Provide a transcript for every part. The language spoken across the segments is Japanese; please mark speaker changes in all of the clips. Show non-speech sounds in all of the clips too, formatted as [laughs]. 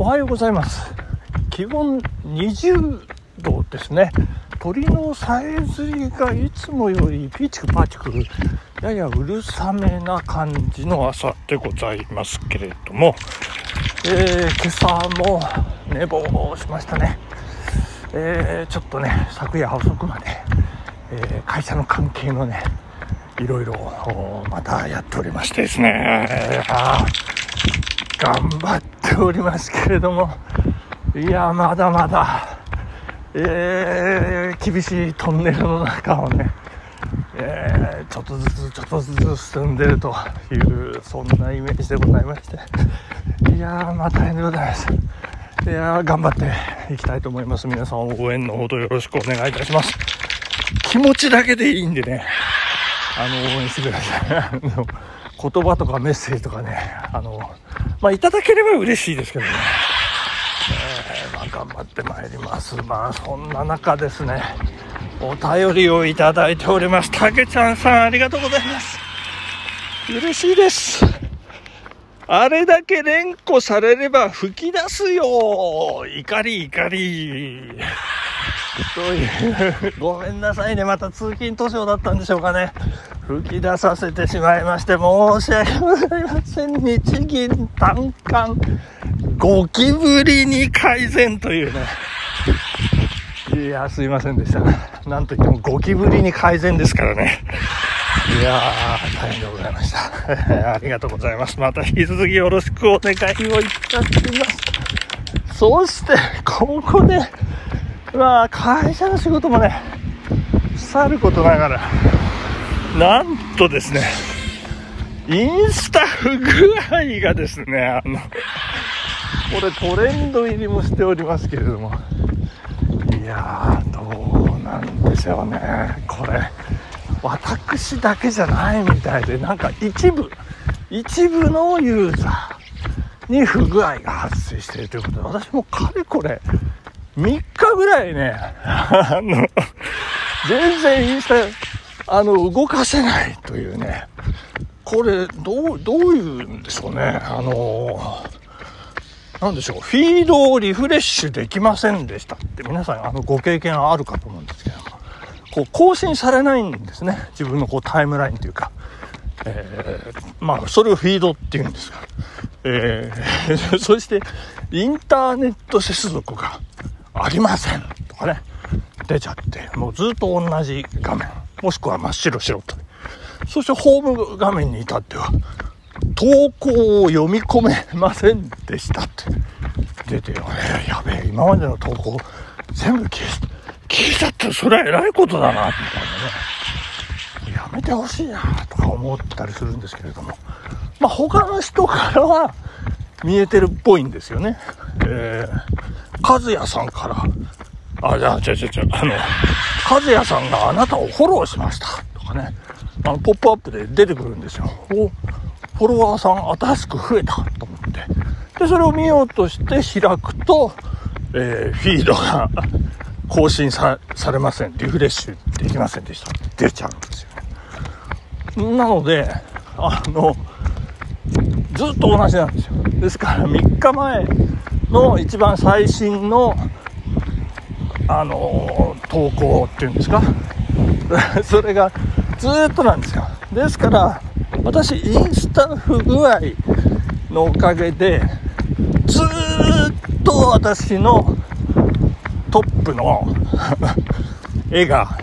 Speaker 1: おはようございます。気温20度ですね。鳥のさえずりがいつもよりピーチクパーチクややうるさめな感じの朝でございますけれども、えー、今朝も寝坊しましたね、えー、ちょっとね昨夜遅くまで、えー、会社の関係のねいろいろまたやっておりましてですね、頑張っておりますけれどもいやまだまだ、えー、厳しいトンネルの中をね、えー、ちょっとずつちょっとずつ進んでるというそんなイメージでございましていやまあ大変でございます。いや頑張っていきたいと思います。皆さん応援のほどよろしくお願いいたします。気持ちだけでいいんでねあの応援してください。言葉とかメッセージとかねあのまあいただければ嬉しいですけどねえー、まあ、頑張ってまいります。まあ、そんな中ですね、お便りをいただいております。たけちゃんさん、ありがとうございます。嬉しいです。あれだけ連呼されれば吹き出すよ怒り怒り。という、ごめんなさいね。また通勤途上だったんでしょうかね。吹き出させてしまいまして申し訳ございません。日銀短観ゴキブリに改善というね。いやすいませんでした。なんといってもゴキブリに改善ですからね。いやー、大変でございました。[laughs] ありがとうございます。また引き続きよろしくお願いをいたします。そして、ここで、まあ、会社の仕事もね、さることながら、なんとですね、インスタ不具合がですね、あの、これトレンド入りもしておりますけれども。いやーどうなんでしょうね。これ私だけじゃないみたいでなんか一部一部のユーザーに不具合が発生しているということで私もかれこれ3日ぐらいねあの全然インスタあの動かせないというねこれどうどういうんでしょうねあのなんでしょう、フィードをリフレッシュできませんでしたって皆さんあのご経験あるかと思うんですけども、こう更新されないんですね。自分のこうタイムラインというか。えー、まあ、それをフィードっていうんですが。えー、[laughs] そして、インターネット接続がありませんとかね、出ちゃって、もうずっと同じ画面、もしくは真っ白白と。そしてホーム画面に至っては、投稿を読み込めませんでしたって出て、えやべえ、今までの投稿全部消し、消えちゃったらそれは偉いことだな、みたいなね。やめてほしいな、とか思ったりするんですけれども。まあ、他の人からは見えてるっぽいんですよね。えー、和也さんから、あ、じゃあ、違う違う違う、あの、和也さんがあなたをフォローしました、とかね。あの、ポップアップで出てくるんですよ。おフォロワーさん新しく増えたと思って。で、それを見ようとして開くと、えー、フィードが更新されません。リフレッシュできませんでした。出ちゃうんですよね。なので、あの、ずっと同じなんですよ。ですから3日前の一番最新の、あの、投稿っていうんですか？[laughs] それがずっとなんですよ。ですから、私インスタ不具合のおかげでずっと私のトップの [laughs] 絵が、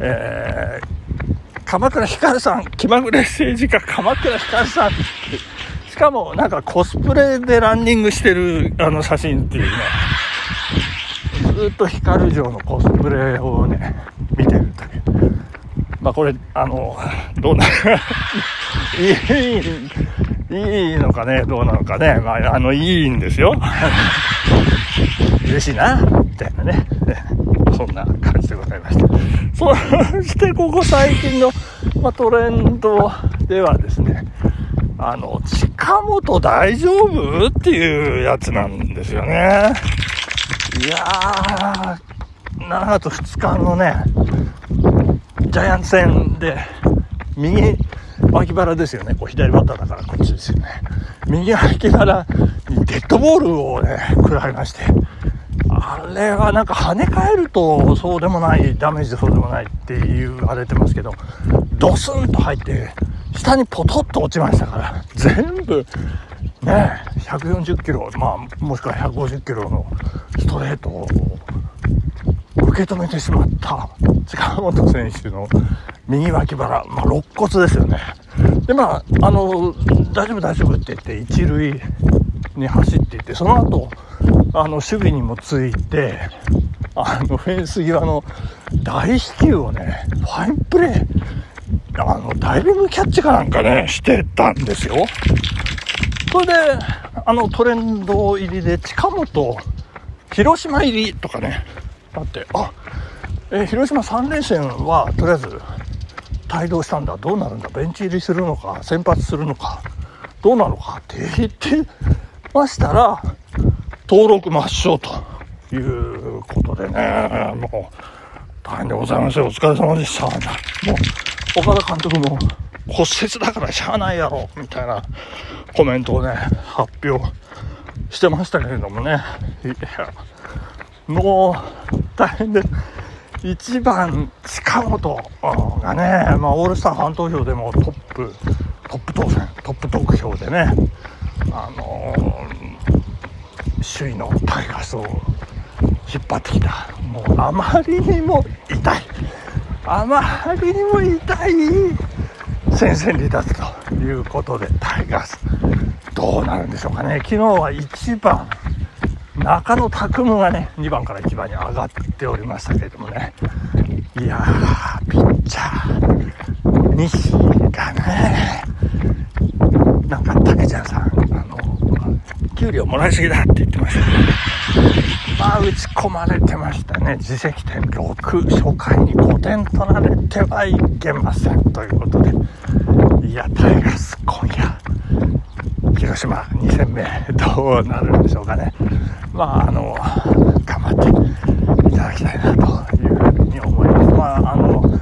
Speaker 1: えー、鎌倉光さん気まぐれ政治家鎌倉光さんしかもなんかコスプレでランニングしてるあの写真っていうねずっと光城のコスプレをね見てるというまあこれあのどうないい、いいのかね、どうなのかね？まあ、あの、いいんですよ。嬉しいな、みたいなね。そんな感じでございました。そしてここ最近の、まあ、トレンドではですね、あの、近本大丈夫？っていうやつなんですよね。いやー、7月2日のね、ジャイアンツ戦で、右脇腹ですよね。こう左バッターだからこっちですよね。右脇腹にデッドボールをね、食らいまして、あれはなんか跳ね返るとそうでもない、ダメージでそうでもないって言われてますけど、ドスンと入って、下にポトッと落ちましたから、全部、ね、140キロ、まあ、もしくは150キロのストレートを受け止めてしまった近本選手の右脇腹、まあ、肋骨ですよね。で、まあ、あの、大丈夫大丈夫って言って、一塁に走っていって、その後、あの、守備にもついて、あの、フェンス際の大飛球をね、ファインプレー、あの、ダイビングキャッチかなんかね、してたんですよ。それで、あの、トレンド入りで、近本、広島入りとかね、だって、あ、え、広島3連戦は、とりあえず、帯同したんだ、どうなるんだ、ベンチ入りするのか、先発するのか、どうなのか？って言ってましたら、登録抹消ということでね、もう、大変でございますよ。お疲れ様でした。もう、岡田監督も、骨折だからしゃあないやろ、みたいなコメントをね、発表してましたけれどもね。いや、もう、大変で、1番、近本がね、まあ、オールスターファン投票でもトップ、トップ当選、トップ得票でね、あのー、首位のタイガースを引っ張ってきた。もう、あまりにも痛い。あまりにも痛い戦線離脱ということで、タイガース、どうなるんでしょうかね。昨日は1番、中野拓夢がね、2番から1番に上がっておりましたけれどもね、いやー、ピッチャー、西がね、なんか、竹ちゃんさん、あの、給料もらいすぎだって言ってましたまあ、打ち込まれてましたね。自責点6、初回に5点取られてはいけません。ということで、いや、タイガース、今夜、広島2戦目、どうなるんでしょうかね。まあ、あの、頑張っていただきたいなというふうに思います。まあ、あの、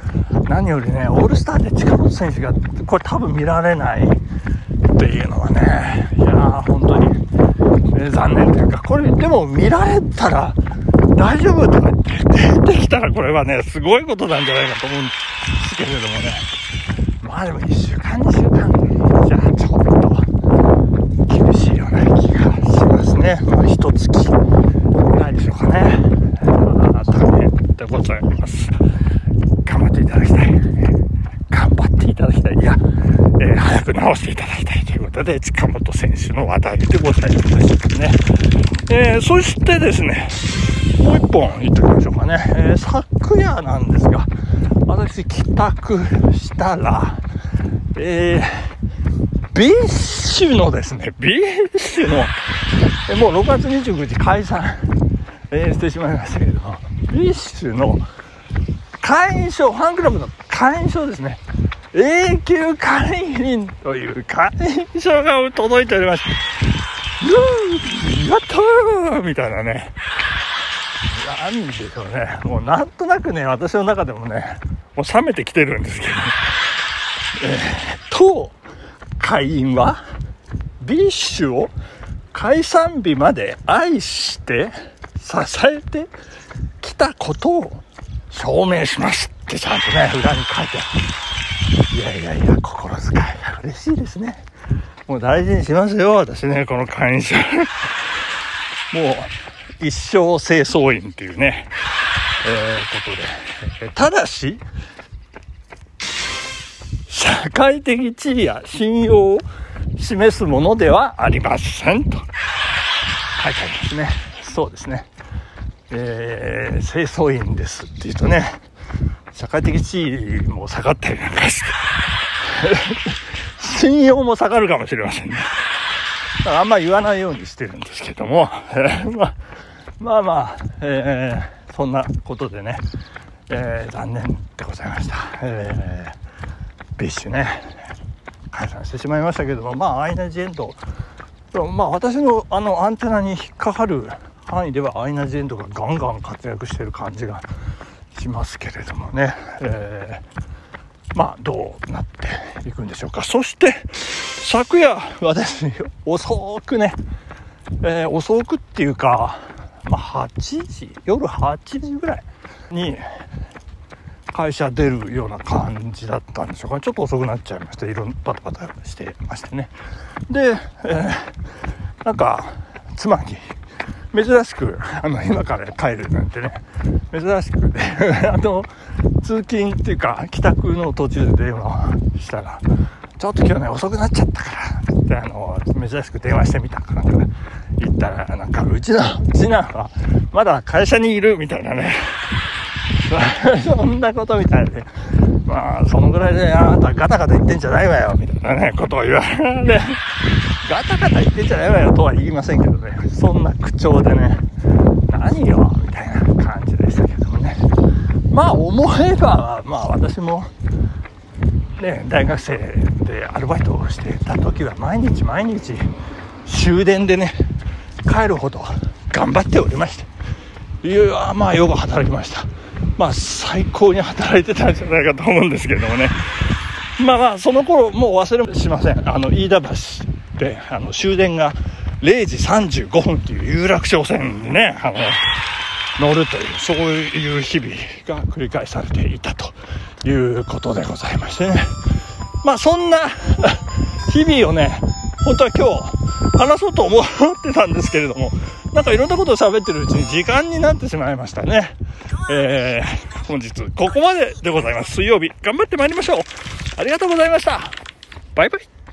Speaker 1: 何よりね、オールスターで近本選手が、これ多分見られないっていうのはね、いや、本当に、えー、残念というか、これ、でも見られたら大丈夫とか出てきたらこれはね、すごいことなんじゃないかと思うんですけれどもね。まあでも1週間、2週間じゃちょっと厳しいような気がしますね。まあ一月ぐらいでしょうかね。まあ大変でございます。頑張っていただきたい。頑張っていただきたい。いや、えー、早く直していただきたいということで、近本選手の話題でございましたね。えー、そしてですね、もう一本言っておきましょうかね。えー、昨夜なんですが、私帰宅したら、えー、ビッシュのですね、ビッシュの、えもう6月29日解散、[laughs] してしまいましたけれども、ビッシュの会員証、ファンクラブの会員証ですね。永久会員という会員証が届いておりまして、うーやったーみたいなね。なんでしょうね。もうなんとなくね、私の中でもね、もう冷めてきてるんですけど、えー、当会員は、ビッシュを解散日まで愛して支えてきたことを証明しますってちゃんとね、裏に書いてある。いやいやいや、心遣いが嬉しいですね。もう大事にしますよ、私ね、この会員証。[laughs] もう、一生清掃員っていうね、えー、ことで。ただし、社会的地位や信用を示すものではありませんと書いてありますね。そうですね。えー、清掃員ですって言うとね、社会的地位も下がったりなんかして、信用も下がるかもしれませんね。あんま言わないようにしてるんですけども、えー、まあ、まあまあ、えー、そんなことでね、えー、残念でございました。えー、ビッシュね、解散してしまいましたけども、まあ、アイナ・ジ・エンド、まあ、私のあのアンテナに引っかかる範囲ではアイナ・ジ・エンドがガンガン活躍してる感じがしますけれどもね、えー、まあどうなっていくんでしょうか。そして昨夜私遅くねえー、遅くっていうか、まあ、8時、夜8時ぐらいに会社出るような感じだったんでしょうか。ちょっと遅くなっちゃいました。いろんなバタバタしてましてね。で、えー、なんか、妻に、珍しく、あの、今から帰るなんてね、珍しくね、[laughs] あの、通勤っていうか、帰宅の途中で電話したら、ちょっと今日ね、遅くなっちゃったから、って、あの、珍しく電話してみたかなんか言ったら、なんか、うちの、次男は、まだ会社にいるみたいなね、[laughs] そんなことみたいで、まあ、そのぐらいで、あなたガタガタ言ってんじゃないわよ、みたいなね、ことを言われて、ガタガタ言ってんじゃないわよとは言いませんけどね、そんな口調でね、何よ、みたいな感じでしたけどもね。まあ、思えば、まあ、私も、ね、大学生でアルバイトをしてた時は、毎日毎日、終電でね、帰るほど頑張っておりまして、いや、まあ、よく働きました。まあ、最高に働いてたんじゃないかと思うんですけどもね。まあまあ、その頃、もう忘れもしません。あの、飯田橋で、あの、終電が0時35分っていう有楽町線でね、あの、乗るという、そういう日々が繰り返されていたということでございましてね。まあ、そんな日々をね、本当は今日話そうと思ってたんですけれども、なんかいろんなことを喋ってるうちに時間になってしまいましたね。えー、本日ここまででございます。水曜日、頑張ってまいりましょう。ありがとうございました。バイバイ。